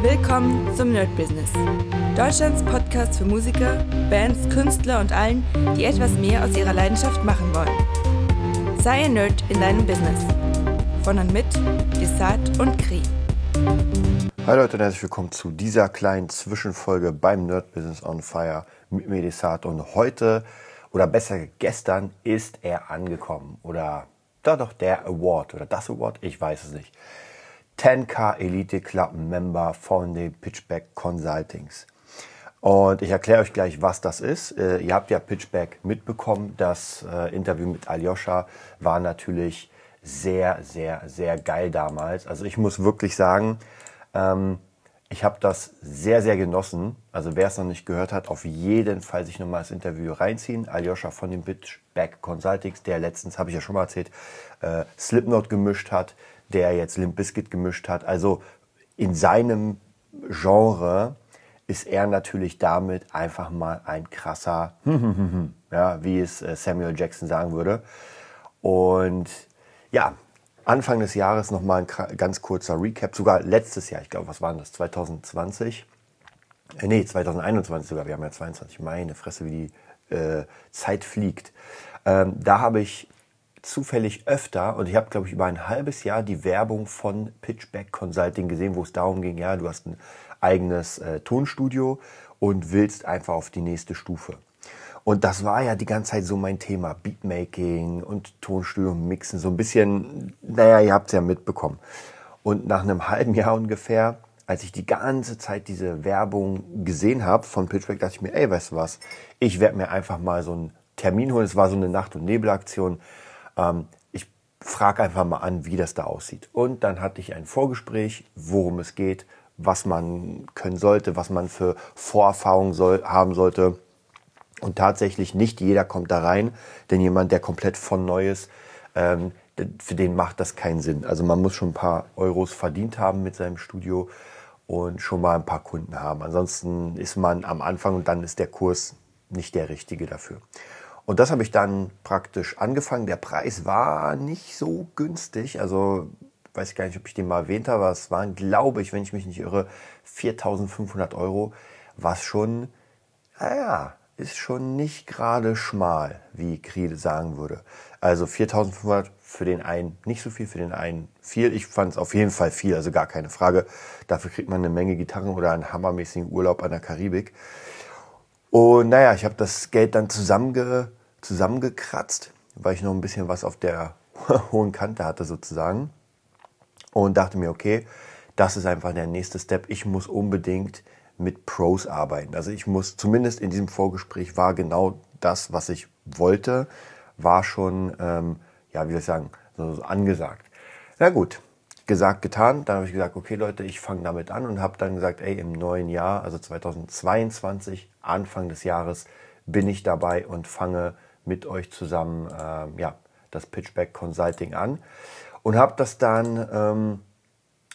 Willkommen zum Nerd Business. Deutschlands Podcast für Musiker, Bands, Künstler und allen, die etwas mehr aus ihrer Leidenschaft machen wollen. Sei ein Nerd in deinem Business. Von und mit Desart und Kri. Hi Leute und herzlich willkommen zu dieser kleinen Zwischenfolge beim Nerd Business on Fire mit mir Desart. Und heute, oder besser gestern, ist er angekommen. Oder da doch der Award oder das Award, ich weiß es nicht. 10K Elite Club Member von den Pitchback Consultings. Und ich erkläre euch gleich, was das ist. Äh, ihr habt ja Pitchback mitbekommen. Das äh, Interview mit Aljoscha war natürlich sehr, sehr, sehr geil damals. Also ich muss wirklich sagen, ähm, ich habe das sehr, sehr genossen. Also wer es noch nicht gehört hat, auf jeden Fall sich nochmal das Interview reinziehen. Aljoscha von den Pitchback Consultings, der letztens, habe ich ja schon mal erzählt, äh, Slipknot gemischt hat der jetzt Limp Bizkit gemischt hat. Also in seinem Genre ist er natürlich damit einfach mal ein krasser, ja, wie es äh, Samuel Jackson sagen würde. Und ja, Anfang des Jahres nochmal ein ganz kurzer Recap, sogar letztes Jahr, ich glaube, was war das, 2020? Äh, nee, 2021 sogar, wir haben ja 22, meine Fresse, wie die äh, Zeit fliegt. Ähm, da habe ich zufällig öfter und ich habe, glaube ich, über ein halbes Jahr die Werbung von Pitchback Consulting gesehen, wo es darum ging, ja, du hast ein eigenes äh, Tonstudio und willst einfach auf die nächste Stufe. Und das war ja die ganze Zeit so mein Thema, Beatmaking und Tonstudio mixen, so ein bisschen, naja, ihr habt es ja mitbekommen. Und nach einem halben Jahr ungefähr, als ich die ganze Zeit diese Werbung gesehen habe von Pitchback, dachte ich mir, ey, weißt du was, ich werde mir einfach mal so einen Termin holen. Es war so eine Nacht- und Nebelaktion ähm, ich frage einfach mal an, wie das da aussieht. Und dann hatte ich ein Vorgespräch, worum es geht, was man können sollte, was man für Vorerfahrungen soll, haben sollte. Und tatsächlich nicht jeder kommt da rein, denn jemand, der komplett von Neues, ähm, für den macht das keinen Sinn. Also man muss schon ein paar Euros verdient haben mit seinem Studio und schon mal ein paar Kunden haben. Ansonsten ist man am Anfang und dann ist der Kurs nicht der richtige dafür. Und das habe ich dann praktisch angefangen. Der Preis war nicht so günstig. Also weiß ich gar nicht, ob ich den mal erwähnt habe, aber es waren, glaube ich, wenn ich mich nicht irre, 4.500 Euro, was schon, naja, ist schon nicht gerade schmal, wie Kriede sagen würde. Also 4.500 für den einen nicht so viel, für den einen viel. Ich fand es auf jeden Fall viel, also gar keine Frage. Dafür kriegt man eine Menge Gitarren oder einen hammermäßigen Urlaub an der Karibik. Und naja, ich habe das Geld dann zusammenge zusammengekratzt, weil ich noch ein bisschen was auf der hohen Kante hatte sozusagen. Und dachte mir, okay, das ist einfach der nächste Step. Ich muss unbedingt mit Pros arbeiten. Also ich muss, zumindest in diesem Vorgespräch war genau das, was ich wollte, war schon, ähm, ja, wie soll ich sagen, so angesagt. Na gut, gesagt, getan. Dann habe ich gesagt, okay Leute, ich fange damit an und habe dann gesagt, ey, im neuen Jahr, also 2022, Anfang des Jahres, bin ich dabei und fange mit euch zusammen äh, ja, das Pitchback Consulting an und habe das dann, ähm,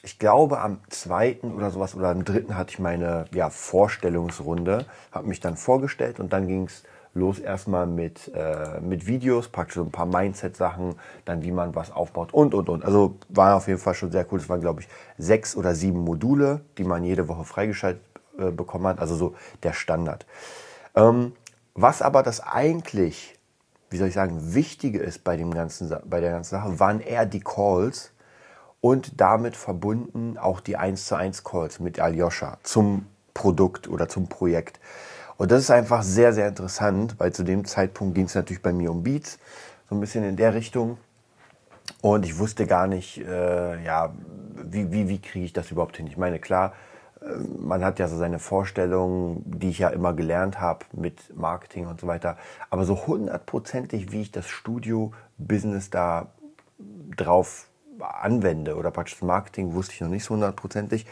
ich glaube am zweiten oder sowas oder am dritten hatte ich meine ja, Vorstellungsrunde, habe mich dann vorgestellt und dann ging es los erstmal mit, äh, mit Videos, praktisch so ein paar Mindset-Sachen, dann wie man was aufbaut und, und, und. Also war auf jeden Fall schon sehr cool. Es waren, glaube ich, sechs oder sieben Module, die man jede Woche freigeschaltet äh, bekommen hat. Also so der Standard. Ähm, was aber das eigentlich wie soll ich sagen, Wichtige ist bei, dem ganzen, bei der ganzen Sache, waren eher die Calls und damit verbunden auch die 1 zu 1 Calls mit Aljoscha zum Produkt oder zum Projekt. Und das ist einfach sehr, sehr interessant, weil zu dem Zeitpunkt ging es natürlich bei mir um Beats, so ein bisschen in der Richtung. Und ich wusste gar nicht, äh, ja, wie, wie, wie kriege ich das überhaupt hin? Ich meine, klar, man hat ja so seine Vorstellungen, die ich ja immer gelernt habe mit Marketing und so weiter. Aber so hundertprozentig, wie ich das Studio-Business da drauf anwende oder praktisch das Marketing, wusste ich noch nicht so hundertprozentig.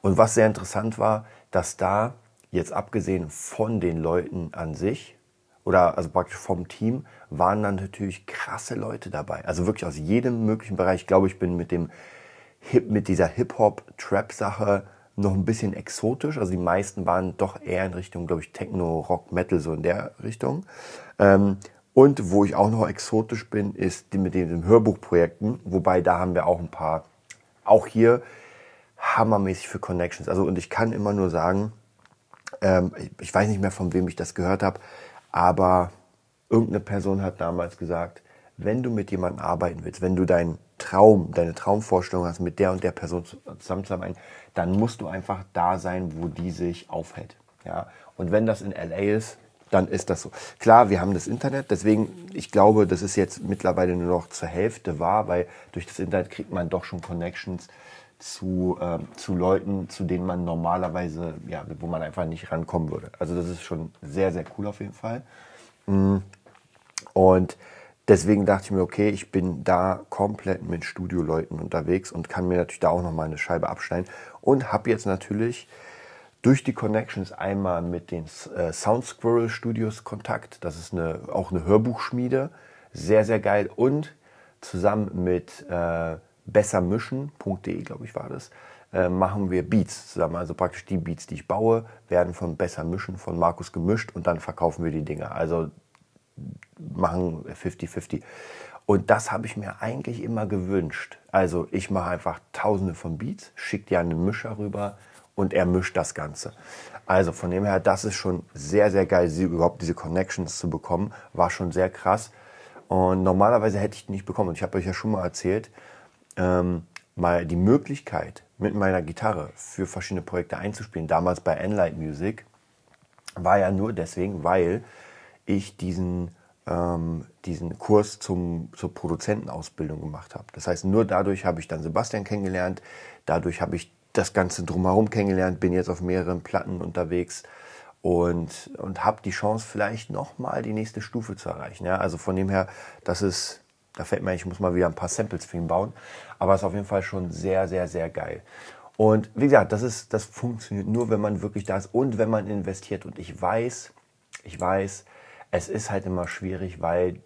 Und was sehr interessant war, dass da jetzt abgesehen von den Leuten an sich oder also praktisch vom Team, waren dann natürlich krasse Leute dabei. Also wirklich aus jedem möglichen Bereich. Ich glaube, ich bin mit dem Hip, mit dieser Hip-Hop-Trap-Sache noch ein bisschen exotisch. Also die meisten waren doch eher in Richtung, glaube ich, Techno, Rock, Metal, so in der Richtung. Ähm, und wo ich auch noch exotisch bin, ist die mit den Hörbuchprojekten. Wobei da haben wir auch ein paar, auch hier hammermäßig für Connections. Also und ich kann immer nur sagen, ähm, ich, weiß nicht mehr von wem ich das gehört habe, aber irgendeine Person hat damals gesagt, wenn du mit jemandem arbeiten willst, wenn du deinen Traum, deine Traumvorstellung hast, mit der und der Person zusammenzuarbeiten, dann musst du einfach da sein, wo die sich aufhält. Ja? Und wenn das in LA ist, dann ist das so. Klar, wir haben das Internet, deswegen, ich glaube, das ist jetzt mittlerweile nur noch zur Hälfte wahr, weil durch das Internet kriegt man doch schon Connections zu, äh, zu Leuten, zu denen man normalerweise, ja, wo man einfach nicht rankommen würde. Also das ist schon sehr, sehr cool auf jeden Fall. Mm. Und deswegen dachte ich mir, okay, ich bin da komplett mit Studioleuten unterwegs und kann mir natürlich da auch noch mal eine Scheibe abschneiden und habe jetzt natürlich durch die Connections einmal mit den äh, Sound Squirrel Studios Kontakt. Das ist eine, auch eine Hörbuchschmiede. Sehr, sehr geil. Und zusammen mit äh, bessermischen.de, glaube ich, war das, äh, machen wir Beats zusammen. Also praktisch die Beats, die ich baue, werden von Besser Mischen, von Markus gemischt und dann verkaufen wir die Dinger. Also machen 50-50. Und das habe ich mir eigentlich immer gewünscht. Also ich mache einfach tausende von Beats, schicke dir einen Mischer rüber und er mischt das Ganze. Also von dem her, das ist schon sehr, sehr geil, überhaupt diese Connections zu bekommen. War schon sehr krass. Und normalerweise hätte ich die nicht bekommen. Und ich habe euch ja schon mal erzählt, ähm, mal die Möglichkeit, mit meiner Gitarre für verschiedene Projekte einzuspielen, damals bei Enlight Music, war ja nur deswegen, weil ich diesen, ähm, diesen Kurs zum, zur Produzentenausbildung gemacht habe. Das heißt, nur dadurch habe ich dann Sebastian kennengelernt, dadurch habe ich das Ganze drumherum kennengelernt, bin jetzt auf mehreren Platten unterwegs und, und habe die Chance, vielleicht nochmal die nächste Stufe zu erreichen. Ja, also von dem her, das ist, da fällt mir, ich muss mal wieder ein paar Samples für ihn bauen, aber es ist auf jeden Fall schon sehr, sehr, sehr geil. Und wie gesagt, das, ist, das funktioniert nur, wenn man wirklich da ist und wenn man investiert. Und ich weiß, ich weiß, es ist halt immer schwierig, weil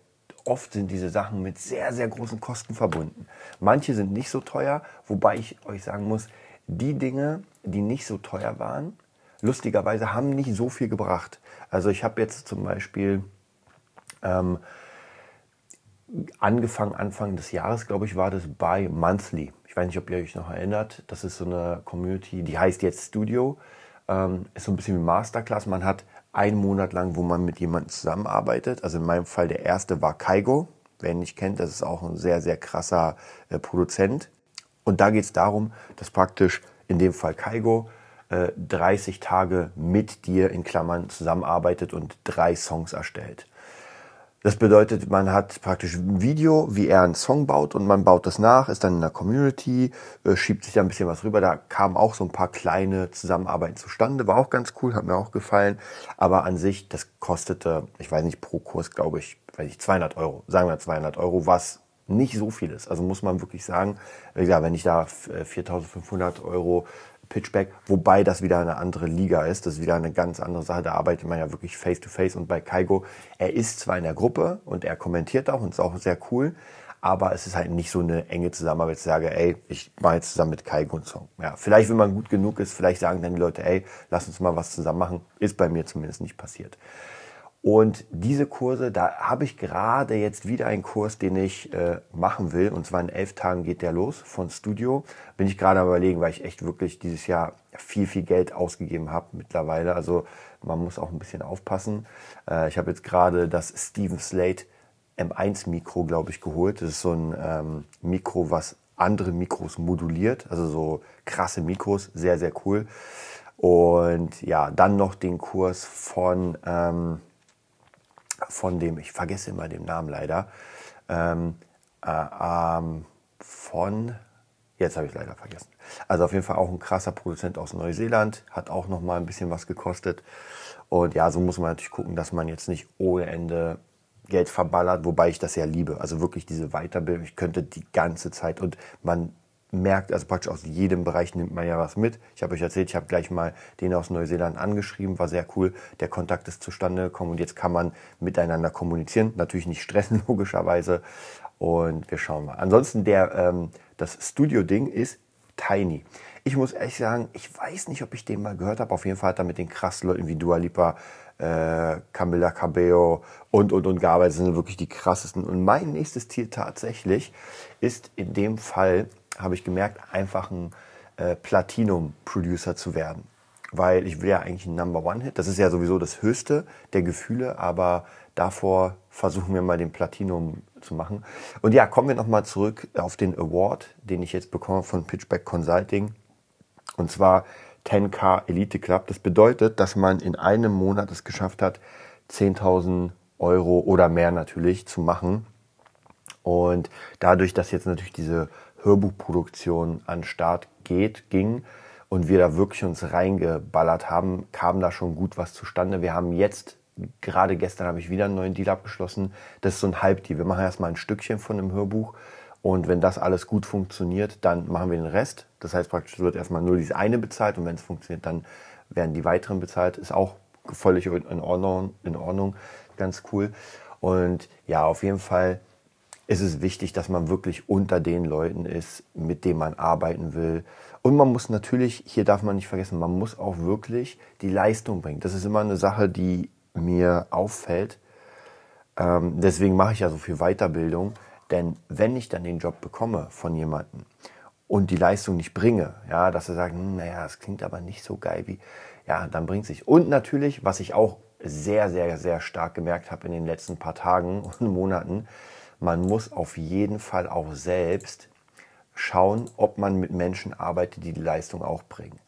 oft sind diese Sachen mit sehr, sehr großen Kosten verbunden. Manche sind nicht so teuer, wobei ich euch sagen muss, die Dinge, die nicht so teuer waren, lustigerweise haben nicht so viel gebracht. Also ich habe jetzt zum Beispiel ähm, angefangen, Anfang des Jahres, glaube ich, war das bei Monthly. Ich weiß nicht, ob ihr euch noch erinnert. Das ist so eine Community, die heißt jetzt Studio. Ähm, ist so ein bisschen wie Masterclass. Man hat einen Monat lang, wo man mit jemandem zusammenarbeitet. Also in meinem Fall der erste war Kaigo. Wer ihn nicht kennt, das ist auch ein sehr, sehr krasser äh, Produzent. Und da geht es darum, dass praktisch in dem Fall Kaigo äh, 30 Tage mit dir in Klammern zusammenarbeitet und drei Songs erstellt. Das bedeutet, man hat praktisch ein Video, wie er einen Song baut und man baut das nach, ist dann in der Community, äh, schiebt sich da ein bisschen was rüber. Da kamen auch so ein paar kleine Zusammenarbeiten zustande, war auch ganz cool, hat mir auch gefallen. Aber an sich, das kostete, ich weiß nicht, pro Kurs, glaube ich, weiß ich, 200 Euro, sagen wir 200 Euro, was nicht so viel ist. Also muss man wirklich sagen, wenn ich da 4.500 Euro Pitchback, wobei das wieder eine andere Liga ist, das ist wieder eine ganz andere Sache, da arbeitet man ja wirklich face to face und bei Kaigo, er ist zwar in der Gruppe und er kommentiert auch und ist auch sehr cool, aber es ist halt nicht so eine enge Zusammenarbeit, ich sage, ey, ich mache jetzt zusammen mit Kaigo einen Song. Ja, vielleicht, wenn man gut genug ist, vielleicht sagen dann die Leute, ey, lass uns mal was zusammen machen, ist bei mir zumindest nicht passiert. Und diese Kurse, da habe ich gerade jetzt wieder einen Kurs, den ich äh, machen will. Und zwar in elf Tagen geht der los von Studio. Bin ich gerade am überlegen, weil ich echt wirklich dieses Jahr viel, viel Geld ausgegeben habe mittlerweile. Also man muss auch ein bisschen aufpassen. Äh, ich habe jetzt gerade das Steven Slate M1 Mikro, glaube ich, geholt. Das ist so ein ähm, Mikro, was andere Mikros moduliert. Also so krasse Mikros, sehr, sehr cool. Und ja, dann noch den Kurs von... Ähm, von dem, ich vergesse immer den Namen leider, ähm, äh, ähm, von, jetzt habe ich leider vergessen. Also auf jeden Fall auch ein krasser Produzent aus Neuseeland, hat auch noch mal ein bisschen was gekostet. Und ja, so muss man natürlich gucken, dass man jetzt nicht ohne Ende Geld verballert, wobei ich das ja liebe. Also wirklich diese Weiterbildung, ich könnte die ganze Zeit und man merkt, also praktisch aus jedem Bereich nimmt man ja was mit. Ich habe euch erzählt, ich habe gleich mal den aus Neuseeland angeschrieben, war sehr cool. Der Kontakt ist zustande gekommen und jetzt kann man miteinander kommunizieren. Natürlich nicht stressen, logischerweise. Und wir schauen mal. Ansonsten, der, ähm, das Studio-Ding ist tiny. Ich muss ehrlich sagen, ich weiß nicht, ob ich den mal gehört habe. Auf jeden Fall hat er mit den krassen Leuten wie Dua Lipa, äh, Camilla Cabello und, und, und gearbeitet. Das sind wirklich die krassesten. Und mein nächstes Ziel tatsächlich ist in dem Fall habe ich gemerkt, einfach ein, äh, Platinum-Producer zu werden. Weil ich will ja eigentlich ein Number One-Hit. Das ist ja sowieso das höchste der Gefühle, aber davor versuchen wir mal den Platinum zu machen. Und ja, kommen wir nochmal zurück auf den Award, den ich jetzt bekomme von Pitchback Consulting. Und zwar 10K Elite Club. Das bedeutet, dass man in einem Monat es geschafft hat, 10.000 Euro oder mehr natürlich zu machen. Und dadurch, dass jetzt natürlich diese Hörbuchproduktion an Start geht, ging und wir da wirklich uns reingeballert haben, kam da schon gut was zustande. Wir haben jetzt, gerade gestern habe ich wieder einen neuen Deal abgeschlossen. Das ist so ein Halbdeal. Wir machen erstmal ein Stückchen von einem Hörbuch und wenn das alles gut funktioniert, dann machen wir den Rest. Das heißt praktisch wird erstmal nur diese eine bezahlt und wenn es funktioniert, dann werden die weiteren bezahlt. Ist auch völlig in Ordnung, in Ordnung, ganz cool. Und ja, auf jeden Fall ist es wichtig, dass man wirklich unter den Leuten ist, mit denen man arbeiten will. Und man muss natürlich, hier darf man nicht vergessen, man muss auch wirklich die Leistung bringen. Das ist immer eine Sache, die mir auffällt. Ähm, deswegen mache ich ja so viel Weiterbildung. Denn wenn ich dann den Job bekomme von jemandem und die Leistung nicht bringe, ja, dass er sagt, hm, naja, das klingt aber nicht so geil wie, ja, dann bringt es sich. Und natürlich, was ich auch sehr, sehr, sehr stark gemerkt habe in den letzten paar Tagen und Monaten, man muss auf jeden Fall auch selbst schauen, ob man mit Menschen arbeitet, die die Leistung auch bringen.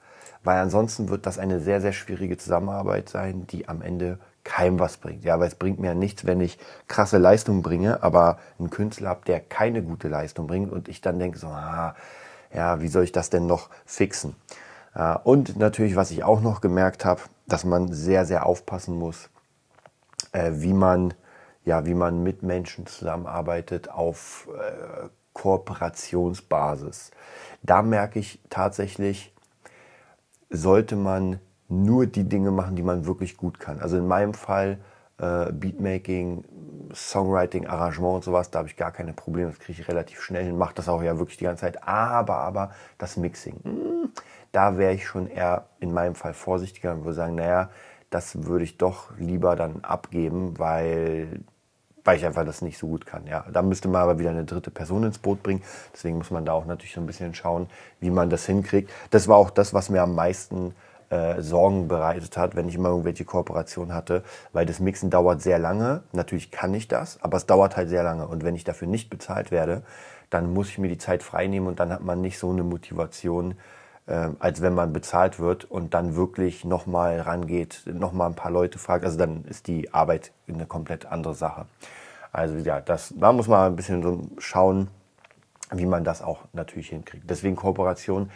Weil ansonsten wird das eine sehr, sehr schwierige Zusammenarbeit sein, die am Ende keinem was bringt. Ja, weil es bringt mir nichts, wenn ich krasse Leistung bringe, aber einen Künstler habe, der keine gute Leistung bringt und ich dann denke so, ah, ja, wie soll ich das denn noch fixen? Und natürlich, was ich auch noch gemerkt habe, dass man sehr, sehr aufpassen muss, äh, wie man ja, wie man mit Menschen zusammenarbeitet auf äh, Kooperationsbasis. Da merke ich tatsächlich, sollte man nur die Dinge machen, die man wirklich gut kann. Also in meinem Fall äh, Beatmaking, Songwriting, Arrangement und sowas, da habe ich gar keine Probleme. Das kriege ich relativ schnell hin, mache das auch ja wirklich die ganze Zeit. Aber, aber das Mixing, mh, hm, da wäre ich schon eher in meinem Fall vorsichtiger und würde sagen, naja, das würde ich doch lieber dann abgeben, weil weil ich einfach das nicht so gut kann. Ja, da müsste man aber wieder eine dritte Person ins Boot bringen. Deswegen muss man da auch natürlich so ein bisschen schauen, wie man das hinkriegt. Das war auch das, was mir am meisten äh, Sorgen bereitet hat, wenn ich immer irgendwelche Kooperationen hatte, weil das Mixen dauert sehr lange. Natürlich kann ich das, aber es dauert halt sehr lange. Und wenn ich dafür nicht bezahlt werde, dann muss ich mir die Zeit freinehmen und dann hat man nicht so eine Motivation, äh, als wenn man bezahlt wird und dann wirklich nochmal rangeht, nochmal ein paar Leute fragt. Also dann ist die Arbeit eine komplett andere Sache. Also ja, das, da muss man ein bisschen so schauen, wie man das auch natürlich hinkriegt. Deswegen Kooperation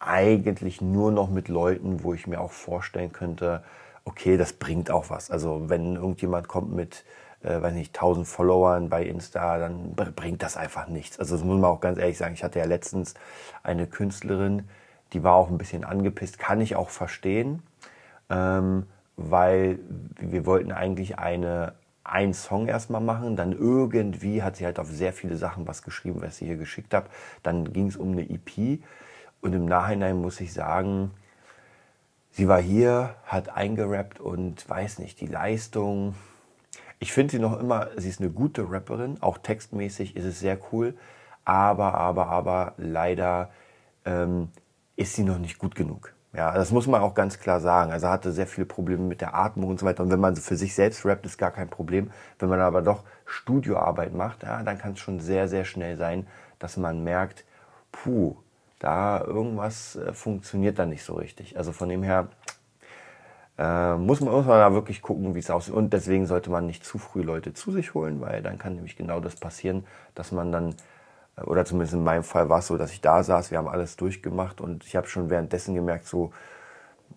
eigentlich nur noch mit Leuten, wo ich mir auch vorstellen könnte, okay, das bringt auch was. Also wenn irgendjemand kommt mit, äh, weiß nicht, 1000 Followern bei Insta, dann bringt das einfach nichts. Also das muss man auch ganz ehrlich sagen. Ich hatte ja letztens eine Künstlerin, die war auch ein bisschen angepisst, kann ich auch verstehen, ähm, weil wir wollten eigentlich eine einen Song erstmal machen, dann irgendwie hat sie halt auf sehr viele Sachen was geschrieben, was ich hier geschickt habe. Dann ging es um eine EP und im Nachhinein muss ich sagen, sie war hier, hat eingerappt und weiß nicht, die Leistung. Ich finde sie noch immer, sie ist eine gute Rapperin, auch textmäßig ist es sehr cool, aber, aber, aber leider ähm, ist sie noch nicht gut genug. Ja, das muss man auch ganz klar sagen. Also hatte sehr viele Probleme mit der Atmung und so weiter. Und wenn man für sich selbst rappt, ist gar kein Problem. Wenn man aber doch Studioarbeit macht, ja, dann kann es schon sehr, sehr schnell sein, dass man merkt, puh, da irgendwas äh, funktioniert da nicht so richtig. Also von dem her äh, muss, man, muss man da wirklich gucken, wie es aussieht. Und deswegen sollte man nicht zu früh Leute zu sich holen, weil dann kann nämlich genau das passieren, dass man dann oder zumindest in meinem Fall war es so, dass ich da saß, wir haben alles durchgemacht und ich habe schon währenddessen gemerkt, so,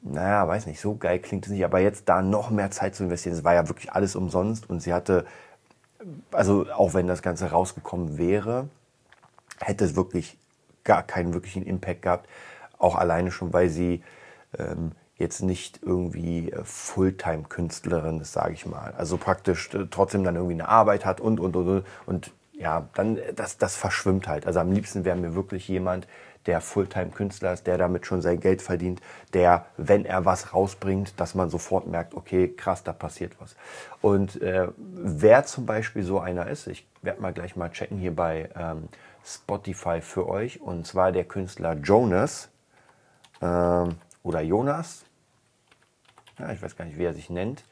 naja, weiß nicht, so geil klingt es nicht, aber jetzt da noch mehr Zeit zu investieren, es war ja wirklich alles umsonst. Und sie hatte, also auch wenn das Ganze rausgekommen wäre, hätte es wirklich gar keinen wirklichen Impact gehabt, auch alleine schon, weil sie ähm, jetzt nicht irgendwie äh, Fulltime-Künstlerin ist, sage ich mal. Also praktisch äh, trotzdem dann irgendwie eine Arbeit hat und, und, und, und ja, dann das, das verschwimmt halt. Also am liebsten wäre mir wirklich jemand, der Fulltime-Künstler ist, der damit schon sein Geld verdient, der, wenn er was rausbringt, dass man sofort merkt, okay, krass, da passiert was. Und äh, wer zum Beispiel so einer ist, ich werde mal gleich mal checken hier bei ähm, Spotify für euch, und zwar der Künstler Jonas. ähm, oder Jonas. Ja, ich weiß gar nicht, wie er sich nennt.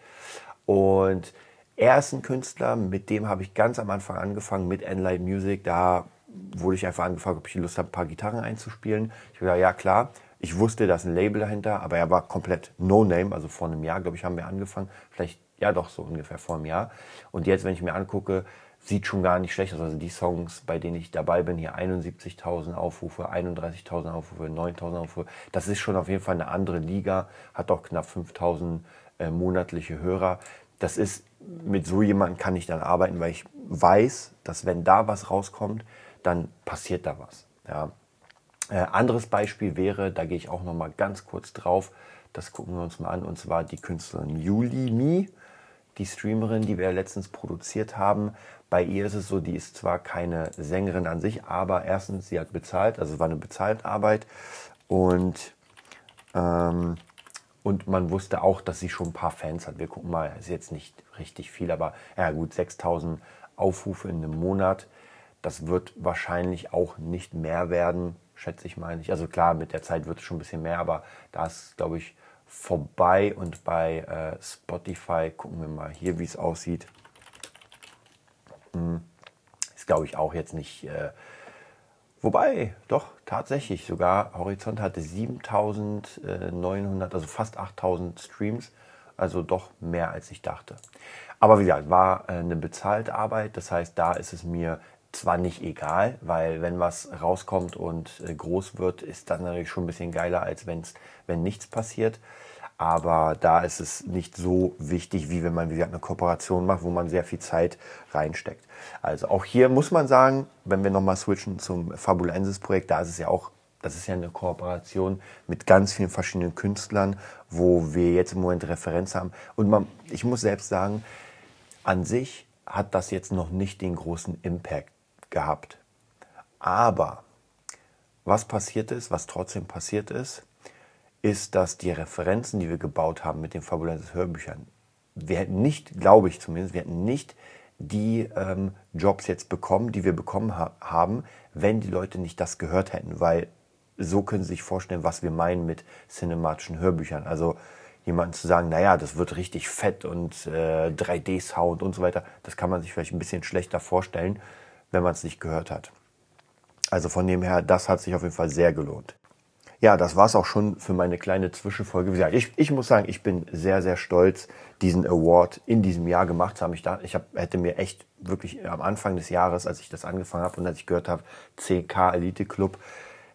Und er Künstler, mit dem habe ich ganz am Anfang angefangen mit Enlight Music. Da wurde ich einfach angefragt, ob ich Lust habe, ein paar Gitarren einzuspielen. Ich habe gesagt, ja klar. Ich wusste, da ist ein Label dahinter, aber er war komplett No-Name. Also vor einem Jahr, glaube ich, haben wir angefangen. Vielleicht, ja doch, so ungefähr vor einem Jahr. Und jetzt, wenn ich mir angucke, sieht schon gar nicht schlecht aus. Also die Songs, bei denen ich dabei bin, hier 71.000 Aufrufe, 31.000 Aufrufe, 9.000 Aufrufe. Das ist schon auf jeden Fall eine andere Liga, hat auch knapp 5.000 äh, monatliche Hörer. Das ist, mit so jemandem kann ich dann arbeiten, weil ich weiß, dass wenn da was rauskommt, dann passiert da was. Ja. Äh, anderes Beispiel wäre, da gehe ich auch noch mal ganz kurz drauf, das gucken wir uns mal an, und zwar die Künstlerin Julie Mi, die Streamerin, die wir letztens produziert haben. Bei ihr ist es so, die ist zwar keine Sängerin an sich, aber erstens, sie hat bezahlt, also es war eine bezahlte Arbeit und, ähm, und man wusste auch, dass sie schon ein paar Fans hat. Wir gucken mal, ist jetzt nicht richtig viel, aber ja gut, 6000 Aufrufe in einem Monat das wird wahrscheinlich auch nicht mehr werden, schätze ich mal nicht. Also klar, mit der Zeit wird es schon ein bisschen mehr, aber da ist, glaube ich, vorbei. Und bei äh, Spotify gucken wir mal hier, wie es aussieht. Hm. Ist, glaube ich, auch jetzt nicht. Äh, wobei, doch, tatsächlich, sogar Horizont hatte 7900, also fast 8000 Streams. Also doch mehr als ich dachte. Aber wie gesagt, war äh, eine bezahlte Arbeit. Das heißt, da ist es mir zwar nicht egal, weil wenn was rauskommt und äh, groß wird, ist das natürlich schon ein bisschen geiler, als wenn's, wenn nichts passiert. Aber da ist es nicht so wichtig, wie wenn man, wie gesagt, eine Kooperation macht, wo man sehr viel Zeit reinsteckt. Also auch hier muss man sagen, wenn wir nochmal switchen zum Fabulensis-Projekt, da ist es ja auch, das ist ja eine Kooperation mit ganz vielen verschiedenen Künstlern, wo wir jetzt im Moment Referenz haben. Und man, ich muss selbst sagen, an sich hat das jetzt noch nicht den großen Impact gehabt. Aber was passiert ist, was trotzdem passiert ist, ist, dass die Referenzen, die wir gebaut haben mit den Fabulensis Hörbüchern, wir hätten nicht, glaube ich zumindest, wir hätten nicht die ähm, Jobs jetzt bekommen, die wir bekommen ha haben, wenn die Leute nicht das gehört hätten, weil so können Sie sich vorstellen, was wir meinen mit cinematischen Hörbüchern. Also jemanden zu sagen, naja, das wird richtig fett und äh, 3D-Sound und so weiter, das kann man sich vielleicht ein bisschen schlechter vorstellen wenn man es nicht gehört hat. Also von dem her, das hat sich auf jeden Fall sehr gelohnt. Ja, das war es auch schon für meine kleine Zwischenfolge. Wie gesagt, ich, ich muss sagen, ich bin sehr, sehr stolz, diesen Award in diesem Jahr gemacht zu haben. Ich, dachte, ich hab, hätte mir echt wirklich am Anfang des Jahres, als ich das angefangen habe und als ich gehört habe, CK Elite Club,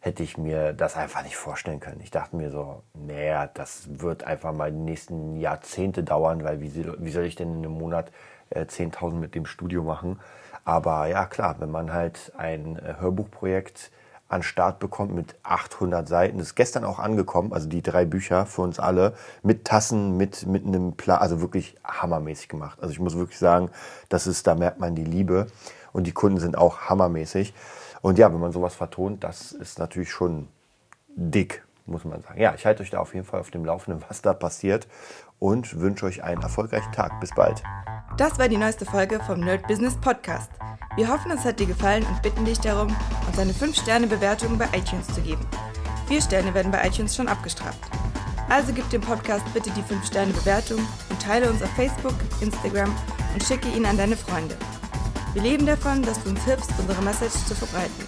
hätte ich mir das einfach nicht vorstellen können. Ich dachte mir so, naja, das wird einfach mal die nächsten Jahrzehnte dauern, weil wie, wie soll ich denn in einem Monat äh, 10.000 mit dem Studio machen? Aber ja, klar, wenn man halt ein äh, Hörbuchprojekt an Start bekommt mit 800 Seiten, das ist gestern auch angekommen, also die drei Bücher für uns alle, mit Tassen, mit, mit einem Plan, also wirklich hammermäßig gemacht. Also ich muss wirklich sagen, das ist, da merkt man die Liebe und die Kunden sind auch hammermäßig. Und ja, wenn man sowas vertont, das ist natürlich schon dick, muss man sagen. Ja, ich halte euch da auf jeden Fall auf dem Laufenden, was da passiert und wünsche euch einen erfolgreichen Tag. Bis bald. Das war die neueste Folge vom Nerd Business Podcast. Wir hoffen, es hat dir gefallen und bitten dich darum, uns eine 5-Sterne-Bewertung bei iTunes zu geben. Vier Sterne werden bei iTunes schon abgestraft. Also gib dem Podcast bitte die 5-Sterne-Bewertung und teile uns auf Facebook, Instagram und schicke ihn an deine Freunde. Wir leben davon, dass du uns hilfst, unsere Message zu verbreiten.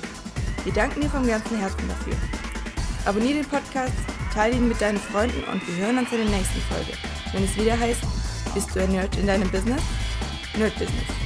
Wir danken dir vom ganzen Herzen dafür. Abonnier den Podcast, teile ihn mit deinen Freunden und wir hören uns in der nächsten Folge, wenn es wieder heißt, bist du ein Nerd in deinem Business? Nerd Business.